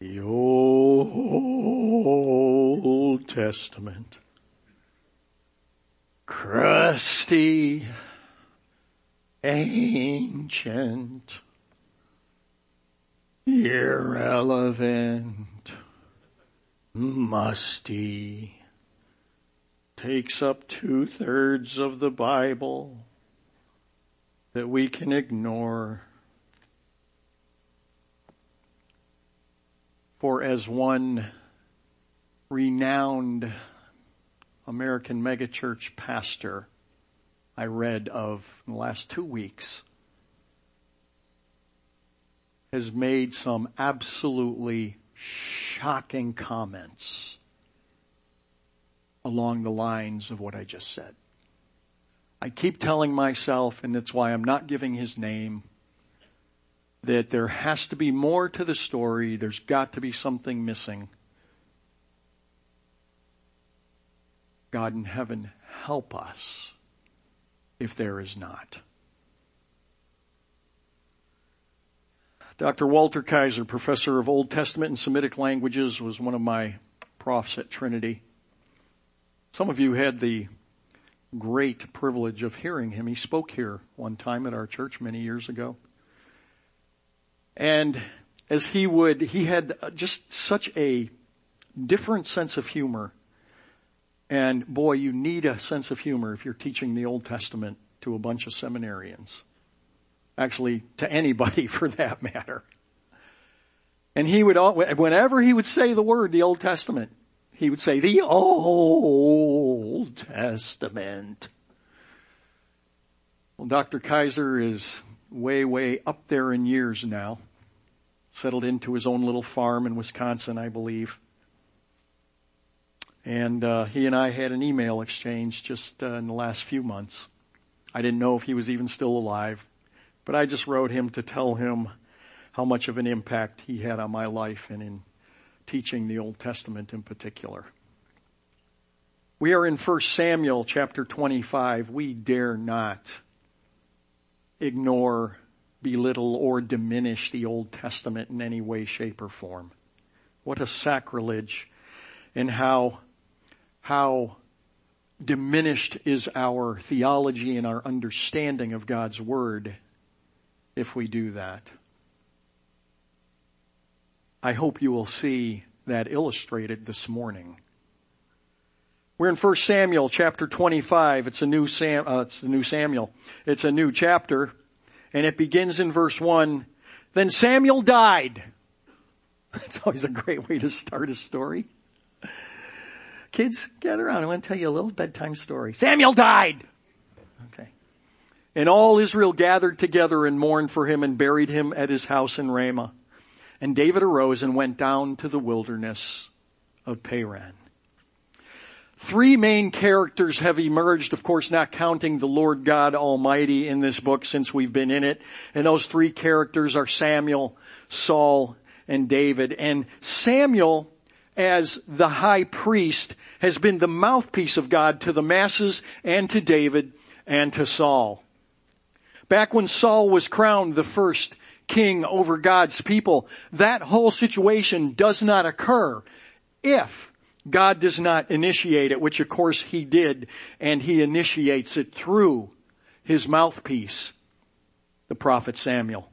The Old Testament. Crusty, ancient, irrelevant, musty, takes up two thirds of the Bible that we can ignore. For as one renowned American megachurch pastor I read of in the last two weeks has made some absolutely shocking comments along the lines of what I just said. I keep telling myself, and that's why I'm not giving his name, that there has to be more to the story. There's got to be something missing. God in heaven, help us if there is not. Dr. Walter Kaiser, professor of Old Testament and Semitic languages, was one of my profs at Trinity. Some of you had the great privilege of hearing him. He spoke here one time at our church many years ago. And as he would, he had just such a different sense of humor. And boy, you need a sense of humor if you're teaching the Old Testament to a bunch of seminarians. Actually, to anybody for that matter. And he would, whenever he would say the word, the Old Testament, he would say, the Old Testament. Well, Dr. Kaiser is way, way up there in years now settled into his own little farm in Wisconsin, I believe. And uh, he and I had an email exchange just uh, in the last few months. I didn't know if he was even still alive, but I just wrote him to tell him how much of an impact he had on my life and in teaching the Old Testament in particular. We are in 1 Samuel chapter 25. We dare not ignore belittle or diminish the Old Testament in any way, shape, or form. What a sacrilege and how, how diminished is our theology and our understanding of God's Word if we do that. I hope you will see that illustrated this morning. We're in 1 Samuel chapter 25. It's a new Sam, uh, it's the new Samuel. It's a new chapter and it begins in verse one. Then Samuel died. That's always a great way to start a story. Kids, gather around. I want to tell you a little bedtime story. Samuel died. Okay. And all Israel gathered together and mourned for him and buried him at his house in Ramah. And David arose and went down to the wilderness of Paran. Three main characters have emerged, of course not counting the Lord God Almighty in this book since we've been in it. And those three characters are Samuel, Saul, and David. And Samuel, as the high priest, has been the mouthpiece of God to the masses and to David and to Saul. Back when Saul was crowned the first king over God's people, that whole situation does not occur if God does not initiate it, which of course He did, and He initiates it through His mouthpiece, the prophet Samuel.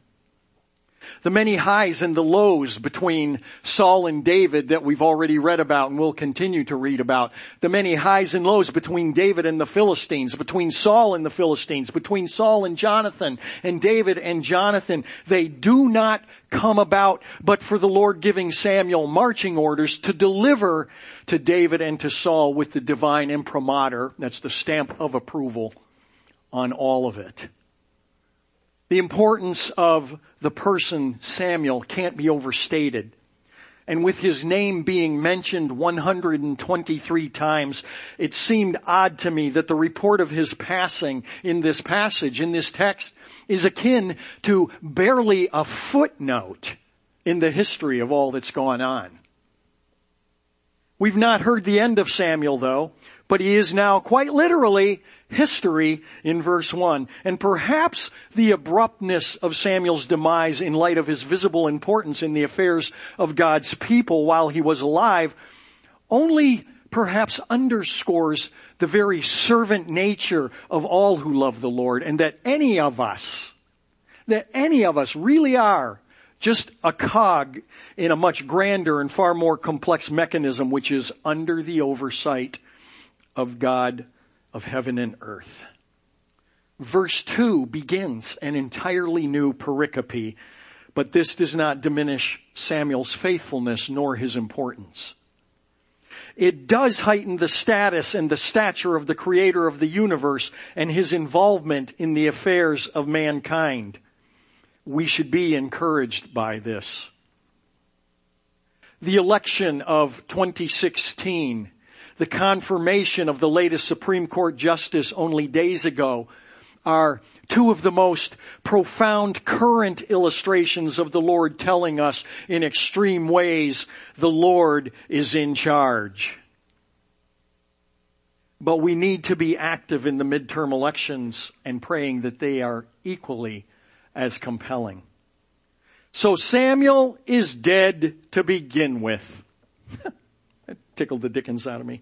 The many highs and the lows between Saul and David that we've already read about and will continue to read about. The many highs and lows between David and the Philistines, between Saul and the Philistines, between Saul and Jonathan, and David and Jonathan. They do not come about but for the Lord giving Samuel marching orders to deliver to David and to Saul with the divine imprimatur, that's the stamp of approval on all of it. The importance of the person Samuel can't be overstated. And with his name being mentioned 123 times, it seemed odd to me that the report of his passing in this passage, in this text, is akin to barely a footnote in the history of all that's gone on. We've not heard the end of Samuel though, but he is now quite literally history in verse 1. And perhaps the abruptness of Samuel's demise in light of his visible importance in the affairs of God's people while he was alive only perhaps underscores the very servant nature of all who love the Lord and that any of us, that any of us really are just a cog in a much grander and far more complex mechanism which is under the oversight of God of heaven and earth. Verse 2 begins an entirely new pericope, but this does not diminish Samuel's faithfulness nor his importance. It does heighten the status and the stature of the creator of the universe and his involvement in the affairs of mankind. We should be encouraged by this. The election of 2016 the confirmation of the latest Supreme Court justice only days ago are two of the most profound current illustrations of the Lord telling us in extreme ways the Lord is in charge. But we need to be active in the midterm elections and praying that they are equally as compelling. So Samuel is dead to begin with. tickled the dickens out of me.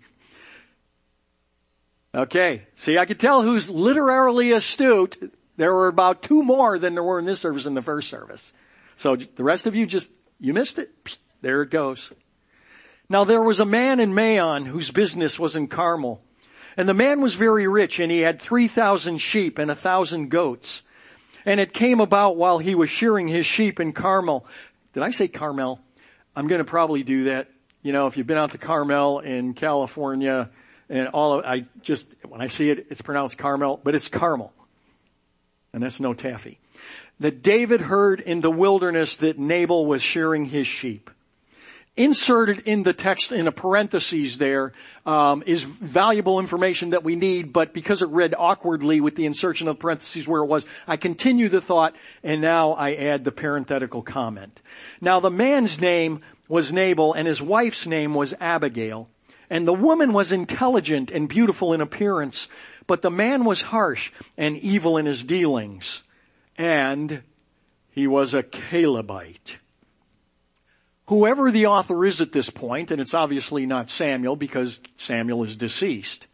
Okay, see, I could tell who's literarily astute. There were about two more than there were in this service in the first service. So the rest of you just, you missed it. There it goes. Now there was a man in Maon whose business was in Carmel. And the man was very rich and he had 3,000 sheep and a thousand goats. And it came about while he was shearing his sheep in Carmel. Did I say Carmel? I'm going to probably do that you know, if you've been out to Carmel in California and all of, I just, when I see it, it's pronounced Carmel, but it's Carmel. And that's no taffy. That David heard in the wilderness that Nabal was shearing his sheep. Inserted in the text in a parenthesis there um, is valuable information that we need, but because it read awkwardly with the insertion of parentheses where it was, I continue the thought and now I add the parenthetical comment. Now the man's name was Nabal and his wife's name was Abigail. And the woman was intelligent and beautiful in appearance, but the man was harsh and evil in his dealings. And he was a Calebite. Whoever the author is at this point, and it's obviously not Samuel because Samuel is deceased,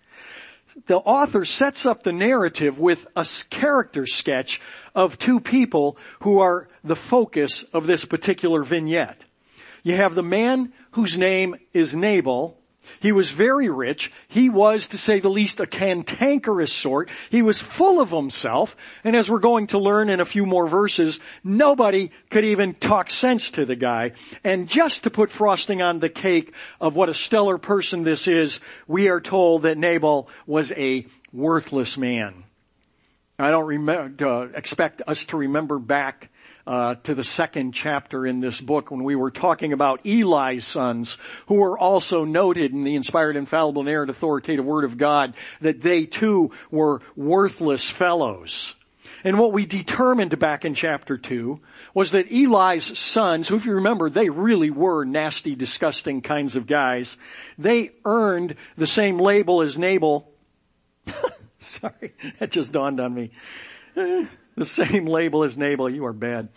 the author sets up the narrative with a character sketch of two people who are the focus of this particular vignette. You have the man whose name is Nabal. He was very rich. He was, to say the least, a cantankerous sort. He was full of himself. And as we're going to learn in a few more verses, nobody could even talk sense to the guy. And just to put frosting on the cake of what a stellar person this is, we are told that Nabal was a worthless man. I don't remember, uh, expect us to remember back uh, to the second chapter in this book when we were talking about Eli's sons, who were also noted in the inspired, infallible, and inerrant, authoritative Word of God, that they too were worthless fellows. And what we determined back in chapter two was that Eli's sons, who if you remember, they really were nasty, disgusting kinds of guys, they earned the same label as Nabal. Sorry, that just dawned on me the same label as Nabal, you are bad,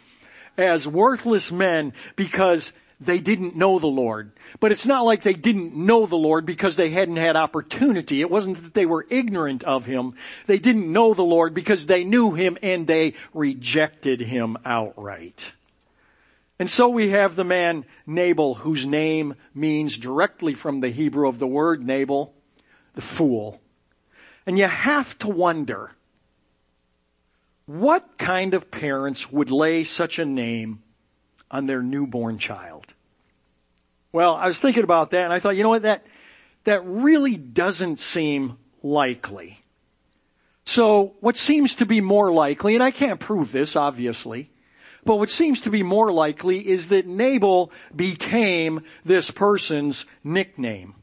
as worthless men because they didn't know the Lord. But it's not like they didn't know the Lord because they hadn't had opportunity. It wasn't that they were ignorant of Him. They didn't know the Lord because they knew Him and they rejected Him outright. And so we have the man Nabal whose name means directly from the Hebrew of the word Nabal, the fool. And you have to wonder, what kind of parents would lay such a name on their newborn child? Well, I was thinking about that and I thought, you know what, that, that really doesn't seem likely. So what seems to be more likely, and I can't prove this obviously, but what seems to be more likely is that Nabal became this person's nickname.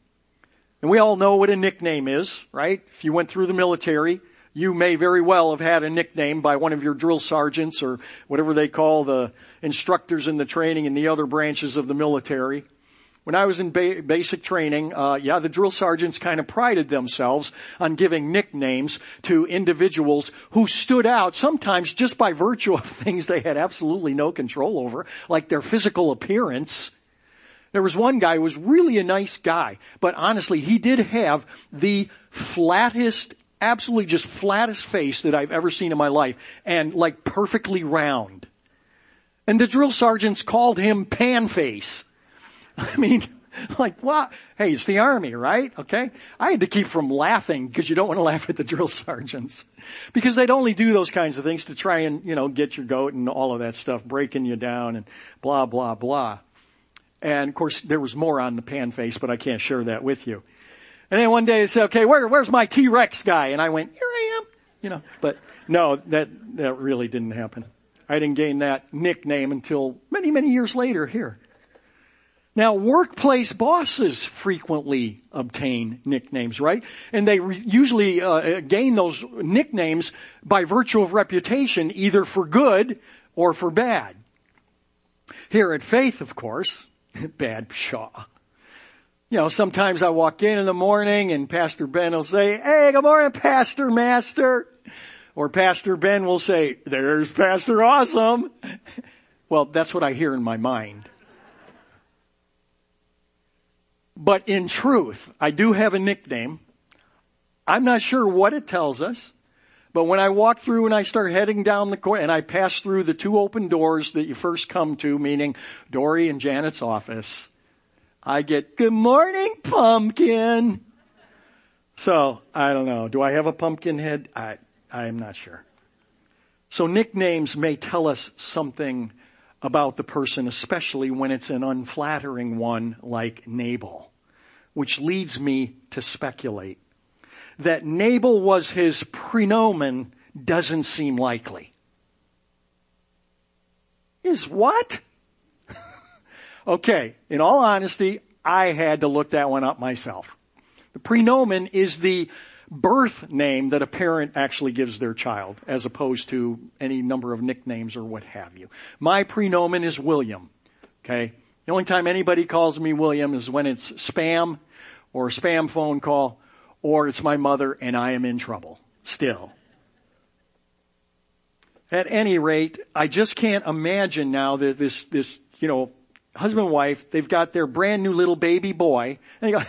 And we all know what a nickname is, right? If you went through the military, you may very well have had a nickname by one of your drill sergeants or whatever they call the instructors in the training in the other branches of the military. When I was in ba- basic training, uh, yeah, the drill sergeants kind of prided themselves on giving nicknames to individuals who stood out sometimes just by virtue of things they had absolutely no control over, like their physical appearance. There was one guy who was really a nice guy, but honestly, he did have the flattest, absolutely just flattest face that I've ever seen in my life, and like perfectly round. And the drill sergeants called him Pan Face. I mean, like what? Hey, it's the army, right? Okay. I had to keep from laughing because you don't want to laugh at the drill sergeants because they'd only do those kinds of things to try and, you know, get your goat and all of that stuff, breaking you down and blah, blah, blah. And of course, there was more on the pan face, but I can't share that with you. And then one day they said, okay, where, where's my T-Rex guy? And I went, here I am. You know, but no, that, that really didn't happen. I didn't gain that nickname until many, many years later here. Now, workplace bosses frequently obtain nicknames, right? And they re- usually uh, gain those nicknames by virtue of reputation, either for good or for bad. Here at Faith, of course, bad pshaw. You know, sometimes I walk in in the morning and Pastor Ben will say, hey, good morning, Pastor Master. Or Pastor Ben will say, there's Pastor Awesome. well, that's what I hear in my mind. But in truth, I do have a nickname. I'm not sure what it tells us. But when I walk through and I start heading down the court and I pass through the two open doors that you first come to, meaning Dory and Janet's office, I get, good morning, pumpkin. So, I don't know. Do I have a pumpkin head? I, I am not sure. So nicknames may tell us something about the person, especially when it's an unflattering one like Nabal, which leads me to speculate that Nabal was his prenomen doesn't seem likely. Is what? Okay, in all honesty, I had to look that one up myself. The prenomen is the birth name that a parent actually gives their child as opposed to any number of nicknames or what have you. My prenomen is William. Okay. The only time anybody calls me William is when it's spam or a spam phone call or it's my mother and I am in trouble still. At any rate, I just can't imagine now that this, this, you know, husband and wife, they've got their brand new little baby boy, and they go,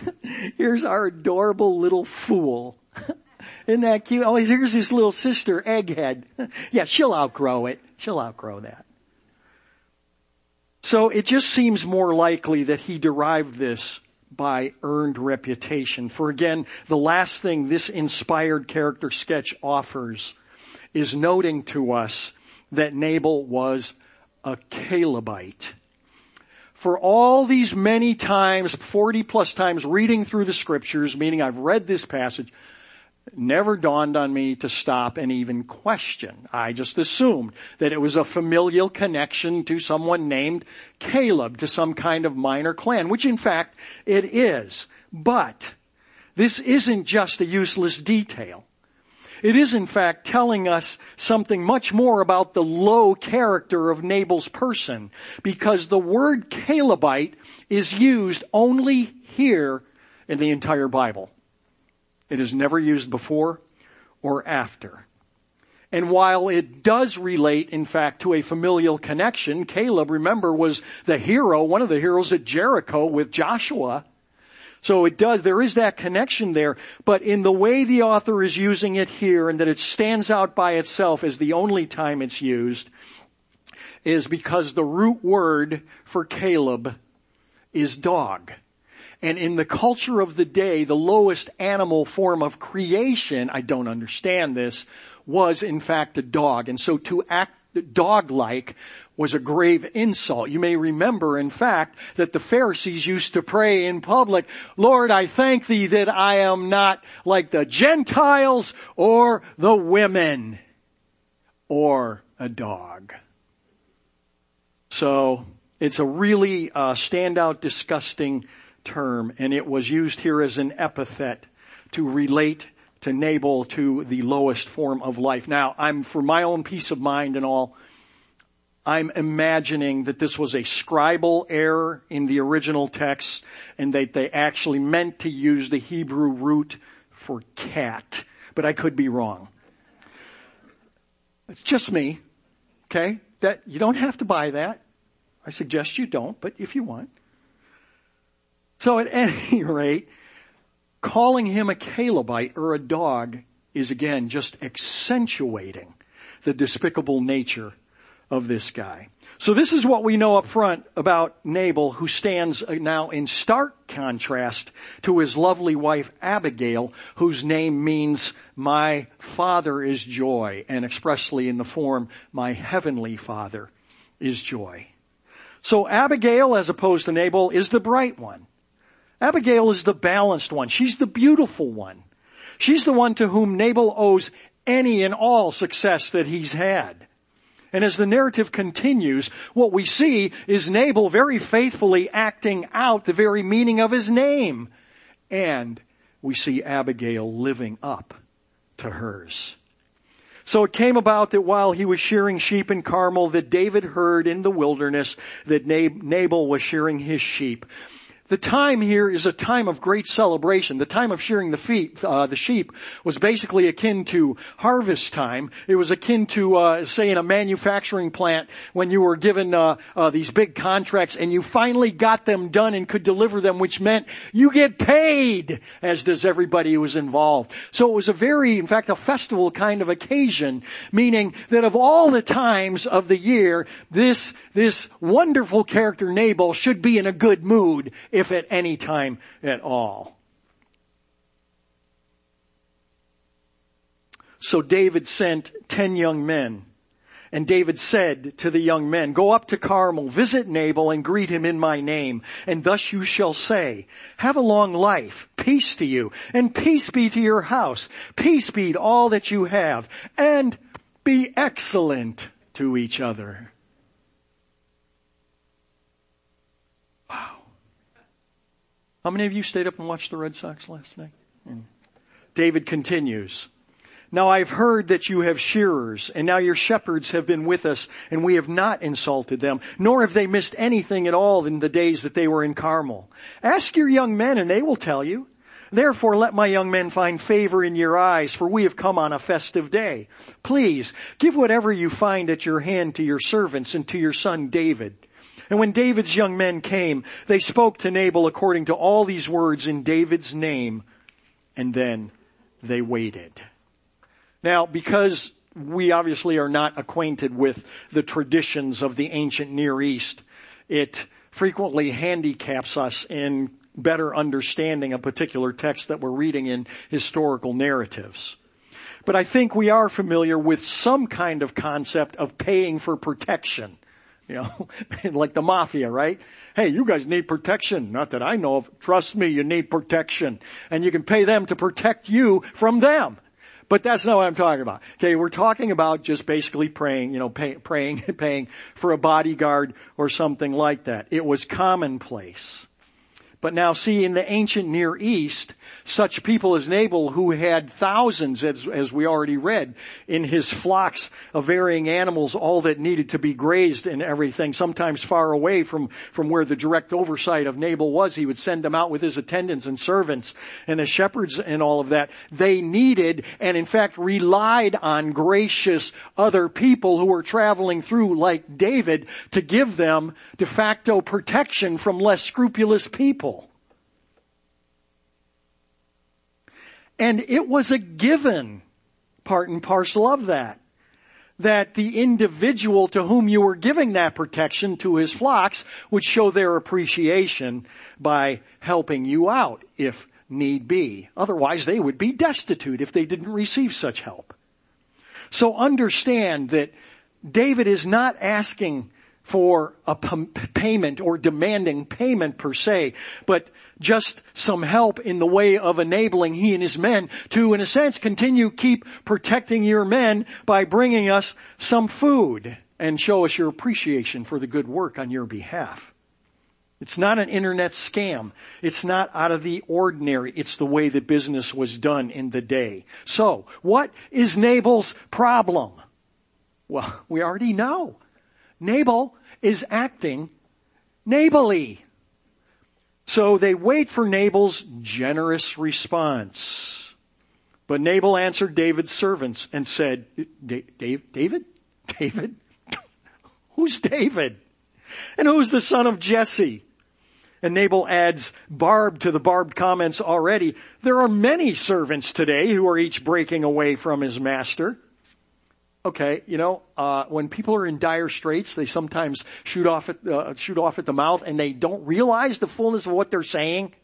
here's our adorable little fool. Isn't that cute? Oh, here's his little sister, Egghead. yeah, she'll outgrow it. She'll outgrow that. So it just seems more likely that he derived this by earned reputation. For again, the last thing this inspired character sketch offers is noting to us that Nabal was a Calebite. For all these many times, 40 plus times reading through the scriptures, meaning I've read this passage, never dawned on me to stop and even question. I just assumed that it was a familial connection to someone named Caleb, to some kind of minor clan, which in fact it is. But this isn't just a useless detail. It is in fact telling us something much more about the low character of Nabal's person because the word Calebite is used only here in the entire Bible. It is never used before or after. And while it does relate, in fact, to a familial connection, Caleb, remember, was the hero, one of the heroes at Jericho with Joshua. So it does, there is that connection there, but in the way the author is using it here and that it stands out by itself as the only time it's used, is because the root word for Caleb is dog. And in the culture of the day, the lowest animal form of creation, I don't understand this, was in fact a dog. And so to act dog-like was a grave insult. You may remember, in fact, that the Pharisees used to pray in public, Lord, I thank thee that I am not like the Gentiles or the women or a dog. So it's a really uh, standout, disgusting term, and it was used here as an epithet to relate to Nabal to the lowest form of life. Now, I'm for my own peace of mind and all, I'm imagining that this was a scribal error in the original text and that they actually meant to use the Hebrew root for cat, but I could be wrong. It's just me. Okay? That, you don't have to buy that. I suggest you don't, but if you want. So at any rate, calling him a Calebite or a dog is again just accentuating the despicable nature of this guy. So this is what we know up front about Nabal, who stands uh, now in stark contrast to his lovely wife Abigail, whose name means my father is joy, and expressly in the form my heavenly father is joy. So Abigail, as opposed to Nabal, is the bright one. Abigail is the balanced one. She's the beautiful one. She's the one to whom Nabal owes any and all success that he's had. And as the narrative continues, what we see is Nabal very faithfully acting out the very meaning of his name. And we see Abigail living up to hers. So it came about that while he was shearing sheep in Carmel that David heard in the wilderness that Nabal was shearing his sheep. The time here is a time of great celebration. The time of shearing the, feet, uh, the sheep was basically akin to harvest time. It was akin to, uh, say, in a manufacturing plant when you were given uh, uh, these big contracts and you finally got them done and could deliver them, which meant you get paid, as does everybody who was involved. So it was a very, in fact, a festival kind of occasion, meaning that of all the times of the year, this this wonderful character Nabal should be in a good mood if at any time at all. So David sent ten young men. And David said to the young men, go up to Carmel, visit Nabal and greet him in my name. And thus you shall say, have a long life, peace to you, and peace be to your house, peace be to all that you have, and be excellent to each other. How many of you stayed up and watched the Red Sox last night? Mm. David continues. Now I've heard that you have shearers, and now your shepherds have been with us, and we have not insulted them, nor have they missed anything at all in the days that they were in Carmel. Ask your young men, and they will tell you. Therefore let my young men find favor in your eyes, for we have come on a festive day. Please, give whatever you find at your hand to your servants and to your son David. And when David's young men came, they spoke to Nabal according to all these words in David's name, and then they waited. Now, because we obviously are not acquainted with the traditions of the ancient Near East, it frequently handicaps us in better understanding a particular text that we're reading in historical narratives. But I think we are familiar with some kind of concept of paying for protection. You know, like the mafia, right? Hey, you guys need protection. Not that I know of. Trust me, you need protection. And you can pay them to protect you from them. But that's not what I'm talking about. Okay, we're talking about just basically praying, you know, pay, praying, paying for a bodyguard or something like that. It was commonplace. But now see, in the ancient Near East, such people as Nabal who had thousands, as, as we already read, in his flocks of varying animals, all that needed to be grazed and everything, sometimes far away from, from where the direct oversight of Nabal was. He would send them out with his attendants and servants and the shepherds and all of that. They needed and in fact relied on gracious other people who were traveling through like David to give them de facto protection from less scrupulous people. And it was a given part and parcel of that. That the individual to whom you were giving that protection to his flocks would show their appreciation by helping you out if need be. Otherwise they would be destitute if they didn't receive such help. So understand that David is not asking for a payment or demanding payment per se, but just some help in the way of enabling he and his men to, in a sense, continue keep protecting your men by bringing us some food and show us your appreciation for the good work on your behalf. It's not an internet scam. It's not out of the ordinary. It's the way that business was done in the day. So, what is Nabal's problem? Well, we already know. Nabal is acting neighborly. So they wait for Nabal's generous response. But Nabal answered David's servants and said, David? David? Who's David? And who's the son of Jesse? And Nabal adds barb to the barbed comments already. There are many servants today who are each breaking away from his master. Okay, you know, uh, when people are in dire straits, they sometimes shoot off at uh, shoot off at the mouth, and they don't realize the fullness of what they're saying.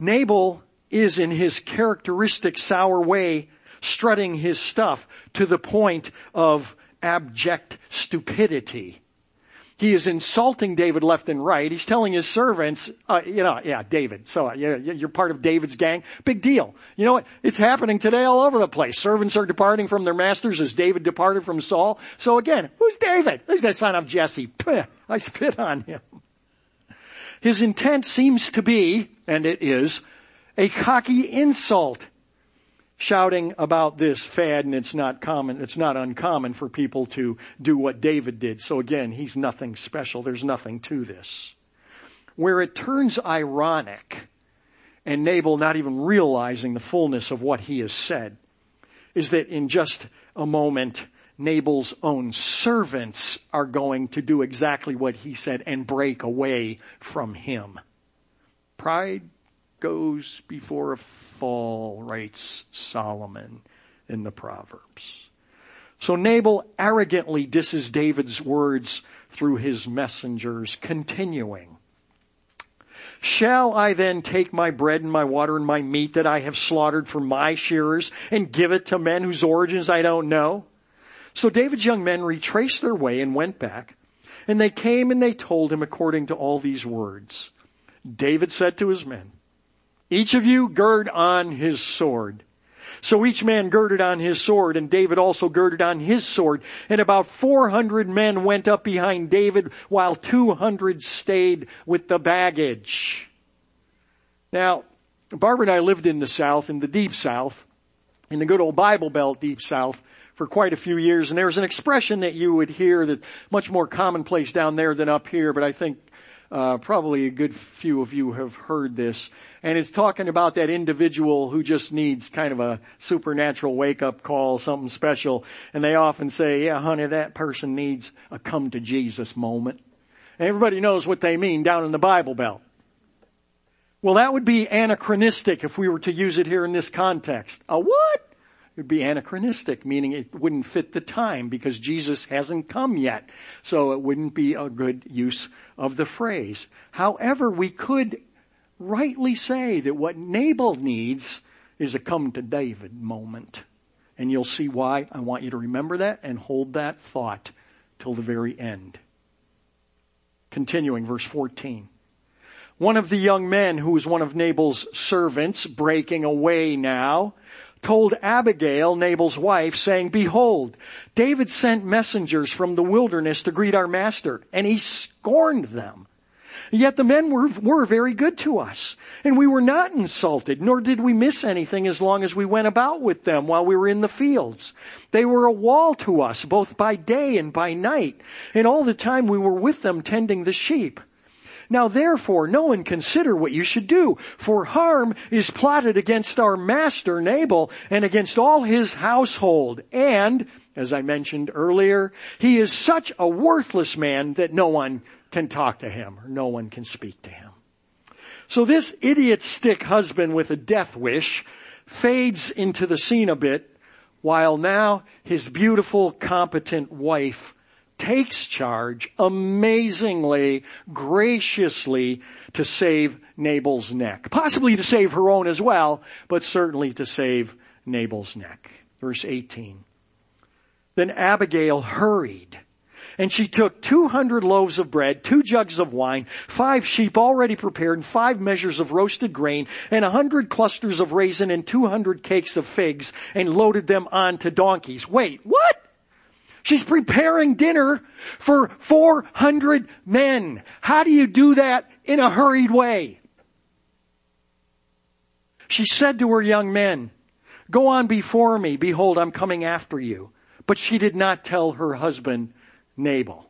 Nabal is in his characteristic sour way strutting his stuff to the point of abject stupidity. He is insulting David left and right. He's telling his servants, uh, you know, yeah, David. So uh, you're part of David's gang. Big deal. You know what? It's happening today all over the place. Servants are departing from their masters as David departed from Saul. So again, who's David? Who's the son of Jesse? I spit on him. His intent seems to be, and it is, a cocky insult shouting about this fad and it's not common, it's not uncommon for people to do what David did. So again, he's nothing special. There's nothing to this. Where it turns ironic and Nabal not even realizing the fullness of what he has said is that in just a moment, Nabal's own servants are going to do exactly what he said and break away from him. Pride goes before a fall, writes Solomon in the Proverbs. So Nabal arrogantly disses David's words through his messengers, continuing. Shall I then take my bread and my water and my meat that I have slaughtered for my shearers and give it to men whose origins I don't know? So David's young men retraced their way and went back, and they came and they told him according to all these words. David said to his men, each of you gird on his sword. So each man girded on his sword, and David also girded on his sword. And about 400 men went up behind David, while 200 stayed with the baggage. Now, Barbara and I lived in the South, in the deep South, in the good old Bible Belt deep South, for quite a few years, and there was an expression that you would hear that's much more commonplace down there than up here, but I think uh, probably a good few of you have heard this. And it's talking about that individual who just needs kind of a supernatural wake up call, something special. And they often say, yeah, honey, that person needs a come to Jesus moment. And everybody knows what they mean down in the Bible Belt. Well, that would be anachronistic if we were to use it here in this context. A what? Would be anachronistic, meaning it wouldn't fit the time because Jesus hasn't come yet. So it wouldn't be a good use of the phrase. However, we could rightly say that what Nabal needs is a come to David moment. And you'll see why. I want you to remember that and hold that thought till the very end. Continuing, verse 14. One of the young men who was one of Nabal's servants, breaking away now, told Abigail, Nabal's wife, saying, Behold, David sent messengers from the wilderness to greet our master, and he scorned them. Yet the men were, were very good to us, and we were not insulted, nor did we miss anything as long as we went about with them while we were in the fields. They were a wall to us, both by day and by night, and all the time we were with them tending the sheep. Now therefore, know and consider what you should do, for harm is plotted against our master Nabal and against all his household. And, as I mentioned earlier, he is such a worthless man that no one can talk to him or no one can speak to him. So this idiot stick husband with a death wish fades into the scene a bit while now his beautiful, competent wife takes charge amazingly, graciously to save Nabal's neck. Possibly to save her own as well, but certainly to save Nabal's neck. Verse 18. Then Abigail hurried and she took 200 loaves of bread, two jugs of wine, five sheep already prepared, and five measures of roasted grain, and a hundred clusters of raisin and 200 cakes of figs, and loaded them onto donkeys. Wait, what? She's preparing dinner for 400 men. How do you do that in a hurried way? She said to her young men, go on before me. Behold, I'm coming after you. But she did not tell her husband Nabal.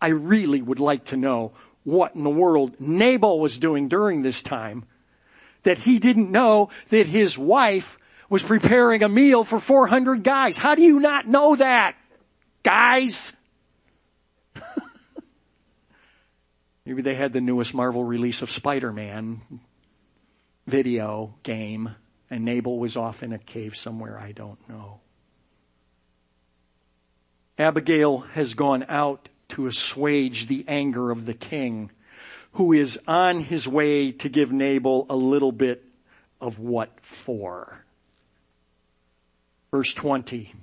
I really would like to know what in the world Nabal was doing during this time that he didn't know that his wife was preparing a meal for 400 guys. How do you not know that? Guys? Maybe they had the newest Marvel release of Spider-Man video game and Nabal was off in a cave somewhere. I don't know. Abigail has gone out to assuage the anger of the king who is on his way to give Nabal a little bit of what for. Verse 20.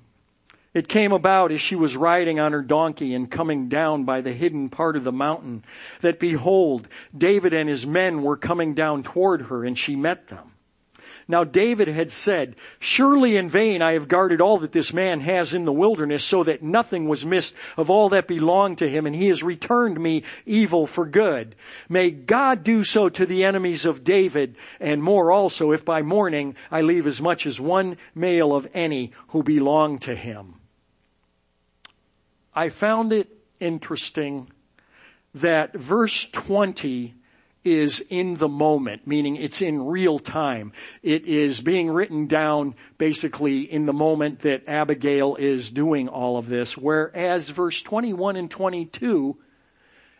It came about as she was riding on her donkey and coming down by the hidden part of the mountain that behold, David and his men were coming down toward her and she met them. Now David had said, surely in vain I have guarded all that this man has in the wilderness so that nothing was missed of all that belonged to him and he has returned me evil for good. May God do so to the enemies of David and more also if by morning I leave as much as one male of any who belong to him. I found it interesting that verse 20 is in the moment, meaning it's in real time. It is being written down basically in the moment that Abigail is doing all of this, whereas verse 21 and 22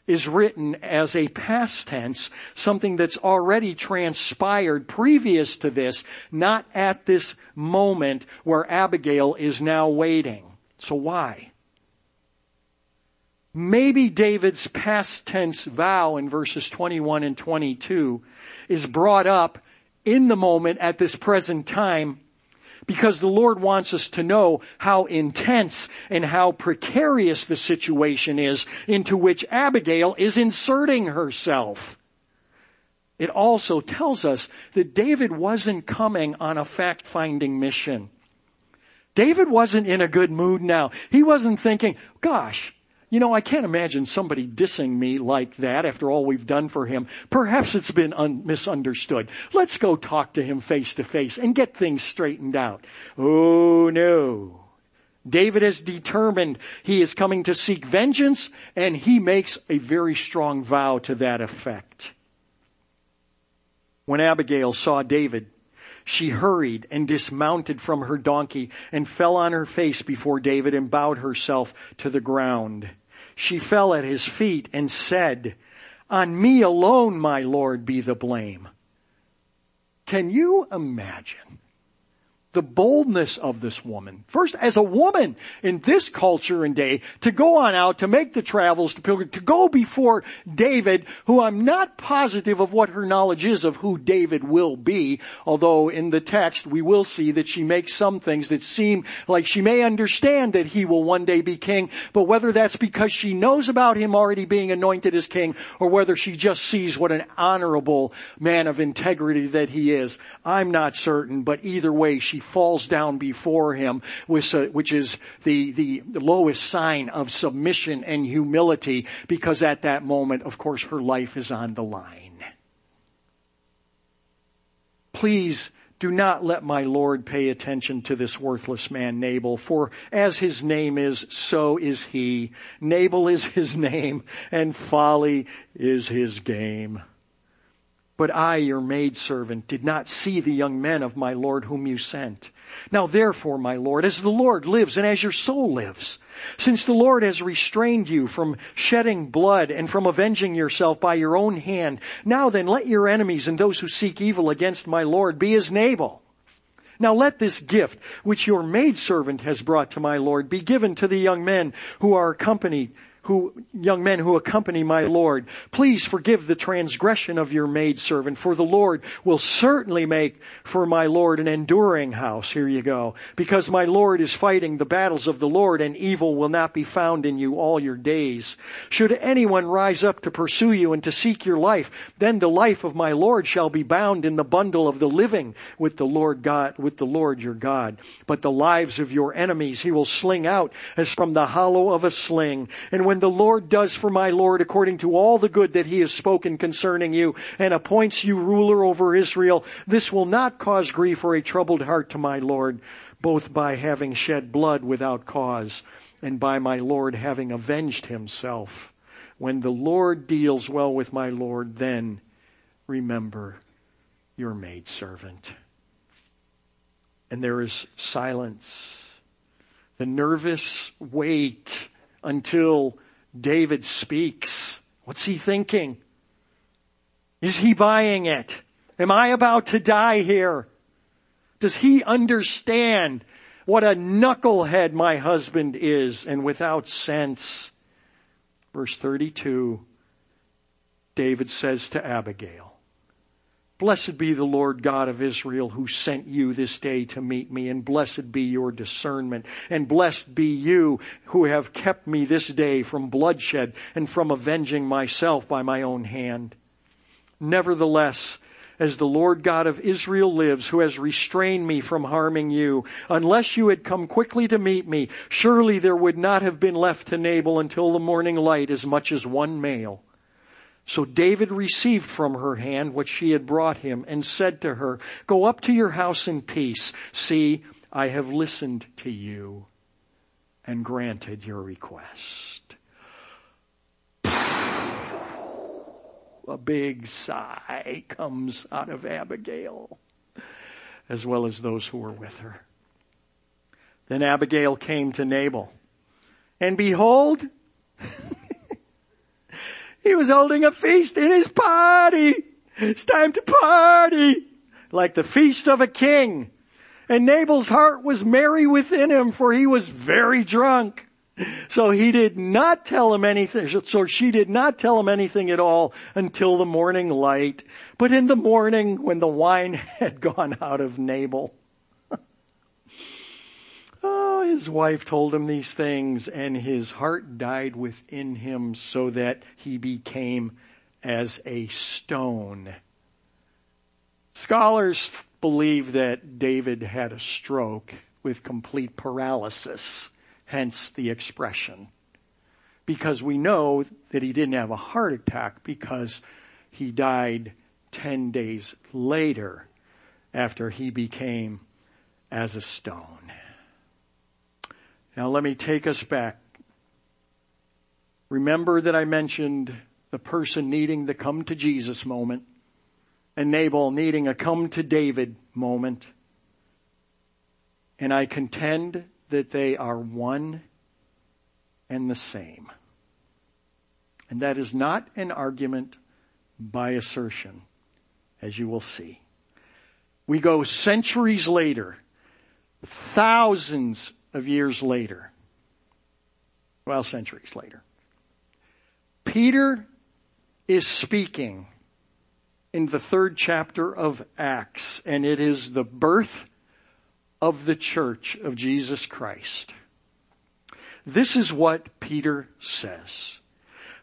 is written as a past tense, something that's already transpired previous to this, not at this moment where Abigail is now waiting. So why? Maybe David's past tense vow in verses 21 and 22 is brought up in the moment at this present time because the Lord wants us to know how intense and how precarious the situation is into which Abigail is inserting herself. It also tells us that David wasn't coming on a fact-finding mission. David wasn't in a good mood now. He wasn't thinking, gosh, you know, I can't imagine somebody dissing me like that after all we've done for him. Perhaps it's been un- misunderstood. Let's go talk to him face to face and get things straightened out. Oh no. David has determined he is coming to seek vengeance and he makes a very strong vow to that effect. When Abigail saw David, she hurried and dismounted from her donkey and fell on her face before David and bowed herself to the ground she fell at his feet and said, on me alone, my Lord, be the blame. Can you imagine the boldness of this woman. First, as a woman in this culture and day, to go on out, to make the travels, to pilgrim, to go before David, who I'm not positive of what her knowledge is of who David will be, although in the text we will see that she makes some things that seem like she may understand that he will one day be king, but whether that's because she knows about him already being anointed as king, or whether she just sees what an honorable man of integrity that he is, I'm not certain, but either way she falls down before him, which, uh, is the, the lowest sign of submission and humility, because at that moment, of course, her life is on the line. Please do not let my Lord pay attention to this worthless man Nabal, for as his name is, so is he. Nabal is his name, and folly is his game. But I, your maidservant, did not see the young men of my Lord whom you sent. Now therefore, my Lord, as the Lord lives and as your soul lives, since the Lord has restrained you from shedding blood and from avenging yourself by your own hand, now then let your enemies and those who seek evil against my Lord be as Nabal. Now let this gift, which your maidservant has brought to my Lord, be given to the young men who are accompanied who, young men who accompany my Lord, please forgive the transgression of your maidservant, for the Lord will certainly make for my Lord an enduring house. Here you go. Because my Lord is fighting the battles of the Lord and evil will not be found in you all your days. Should anyone rise up to pursue you and to seek your life, then the life of my Lord shall be bound in the bundle of the living with the Lord God, with the Lord your God. But the lives of your enemies he will sling out as from the hollow of a sling. And when when the Lord does for my Lord according to all the good that he has spoken concerning you and appoints you ruler over Israel, this will not cause grief or a troubled heart to my Lord, both by having shed blood without cause and by my Lord having avenged himself. When the Lord deals well with my Lord, then remember your maidservant. And there is silence. The nervous wait until David speaks. What's he thinking? Is he buying it? Am I about to die here? Does he understand what a knucklehead my husband is and without sense? Verse 32, David says to Abigail, Blessed be the Lord God of Israel who sent you this day to meet me, and blessed be your discernment, and blessed be you who have kept me this day from bloodshed and from avenging myself by my own hand. Nevertheless, as the Lord God of Israel lives, who has restrained me from harming you. Unless you had come quickly to meet me, surely there would not have been left to Nabal until the morning light as much as one male. So David received from her hand what she had brought him and said to her, go up to your house in peace. See, I have listened to you and granted your request. a big sigh comes out of Abigail, as well as those who were with her. Then Abigail came to Nabal, and behold, he was holding a feast in his party. It's time to party, like the feast of a king. And Nabal's heart was merry within him, for he was very drunk. So he did not tell him anything, so she did not tell him anything at all until the morning light. But in the morning when the wine had gone out of Nabal, his wife told him these things and his heart died within him so that he became as a stone. Scholars believe that David had a stroke with complete paralysis hence the expression. Because we know that he didn't have a heart attack because he died 10 days later after he became as a stone. Now let me take us back. Remember that I mentioned the person needing the come to Jesus moment and Nabal needing a come to David moment. And I contend that they are one and the same. And that is not an argument by assertion, as you will see. We go centuries later, thousands of years later, well, centuries later. Peter is speaking in the third chapter of Acts, and it is the birth of the church of Jesus Christ. This is what Peter says.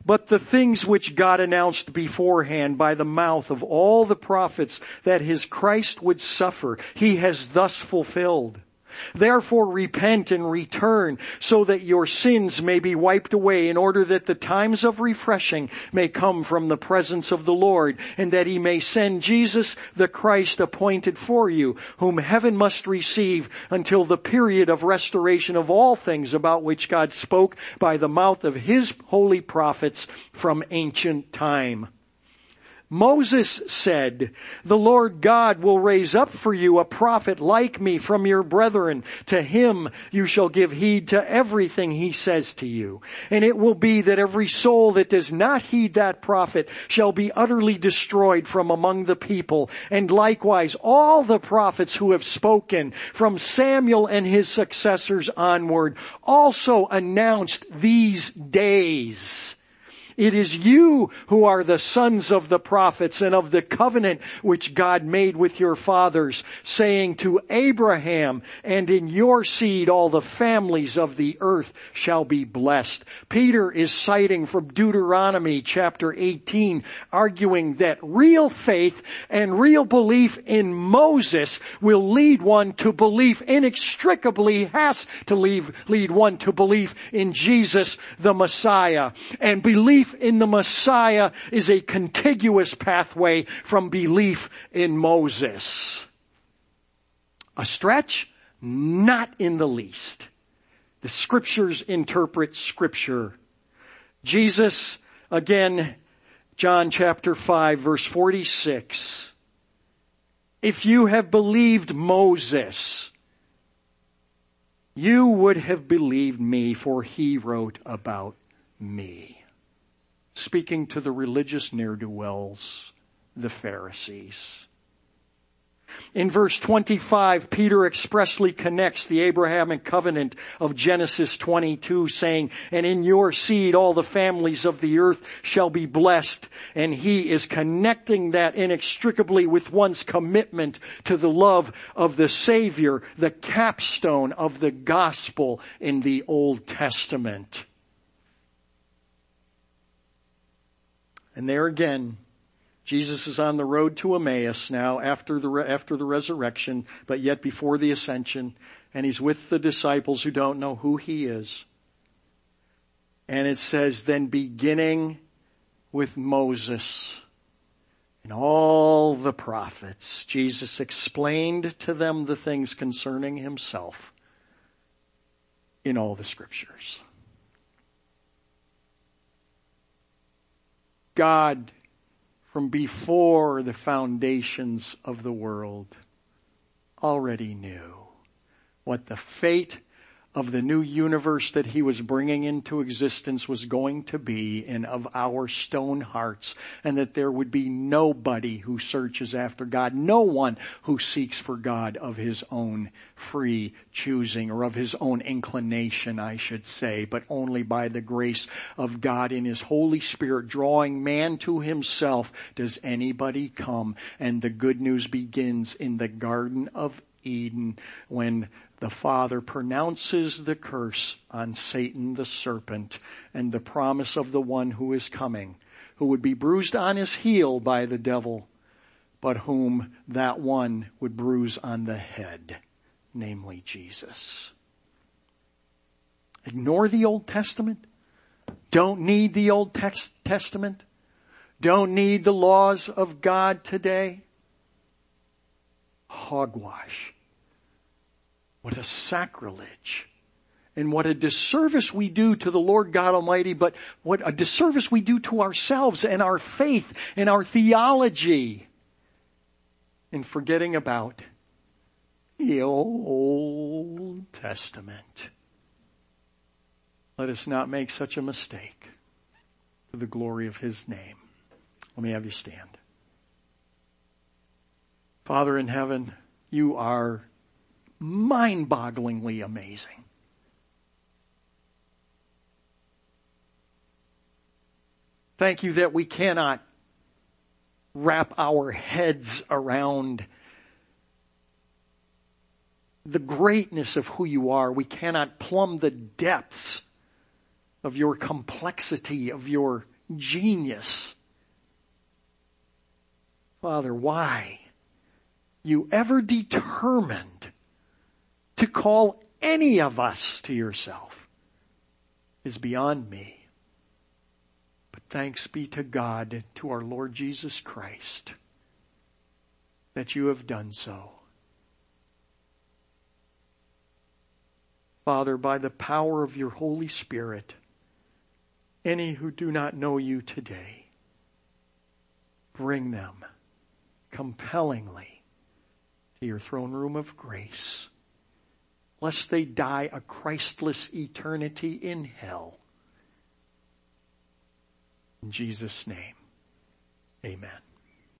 But the things which God announced beforehand by the mouth of all the prophets that his Christ would suffer, he has thus fulfilled. Therefore repent and return so that your sins may be wiped away in order that the times of refreshing may come from the presence of the Lord and that he may send Jesus the Christ appointed for you whom heaven must receive until the period of restoration of all things about which God spoke by the mouth of his holy prophets from ancient time. Moses said, the Lord God will raise up for you a prophet like me from your brethren. To him you shall give heed to everything he says to you. And it will be that every soul that does not heed that prophet shall be utterly destroyed from among the people. And likewise all the prophets who have spoken from Samuel and his successors onward also announced these days. It is you who are the sons of the prophets and of the covenant which God made with your fathers, saying to Abraham, and in your seed all the families of the earth shall be blessed. Peter is citing from Deuteronomy chapter 18, arguing that real faith and real belief in Moses will lead one to belief inextricably has to lead, lead one to belief in Jesus the Messiah. And belief belief in the Messiah is a contiguous pathway from belief in Moses. A stretch? Not in the least. The scriptures interpret scripture. Jesus, again, John chapter 5 verse 46. If you have believed Moses, you would have believed me for he wrote about me. Speaking to the religious ne'er-do-wells, the Pharisees. In verse 25, Peter expressly connects the Abrahamic covenant of Genesis 22 saying, and in your seed all the families of the earth shall be blessed. And he is connecting that inextricably with one's commitment to the love of the Savior, the capstone of the gospel in the Old Testament. And there again, Jesus is on the road to Emmaus now after the, after the resurrection, but yet before the ascension, and he's with the disciples who don't know who he is. And it says, then beginning with Moses and all the prophets, Jesus explained to them the things concerning himself in all the scriptures. God from before the foundations of the world already knew what the fate of the new universe that he was bringing into existence was going to be and of our stone hearts and that there would be nobody who searches after God, no one who seeks for God of his own free choosing or of his own inclination, I should say, but only by the grace of God in his Holy Spirit drawing man to himself. Does anybody come? And the good news begins in the Garden of Eden when the Father pronounces the curse on Satan the serpent and the promise of the one who is coming, who would be bruised on his heel by the devil, but whom that one would bruise on the head, namely Jesus. Ignore the Old Testament. Don't need the Old Testament. Don't need the laws of God today. Hogwash. What a sacrilege. And what a disservice we do to the Lord God Almighty, but what a disservice we do to ourselves and our faith and our theology in forgetting about the Old Testament. Let us not make such a mistake to the glory of His name. Let me have you stand. Father in heaven, you are mind-bogglingly amazing. Thank you that we cannot wrap our heads around the greatness of who you are. We cannot plumb the depths of your complexity, of your genius. Father, why you ever determined to call any of us to yourself is beyond me. But thanks be to God, to our Lord Jesus Christ, that you have done so. Father, by the power of your Holy Spirit, any who do not know you today, bring them compellingly to your throne room of grace lest they die a Christless eternity in hell. In Jesus' name, amen.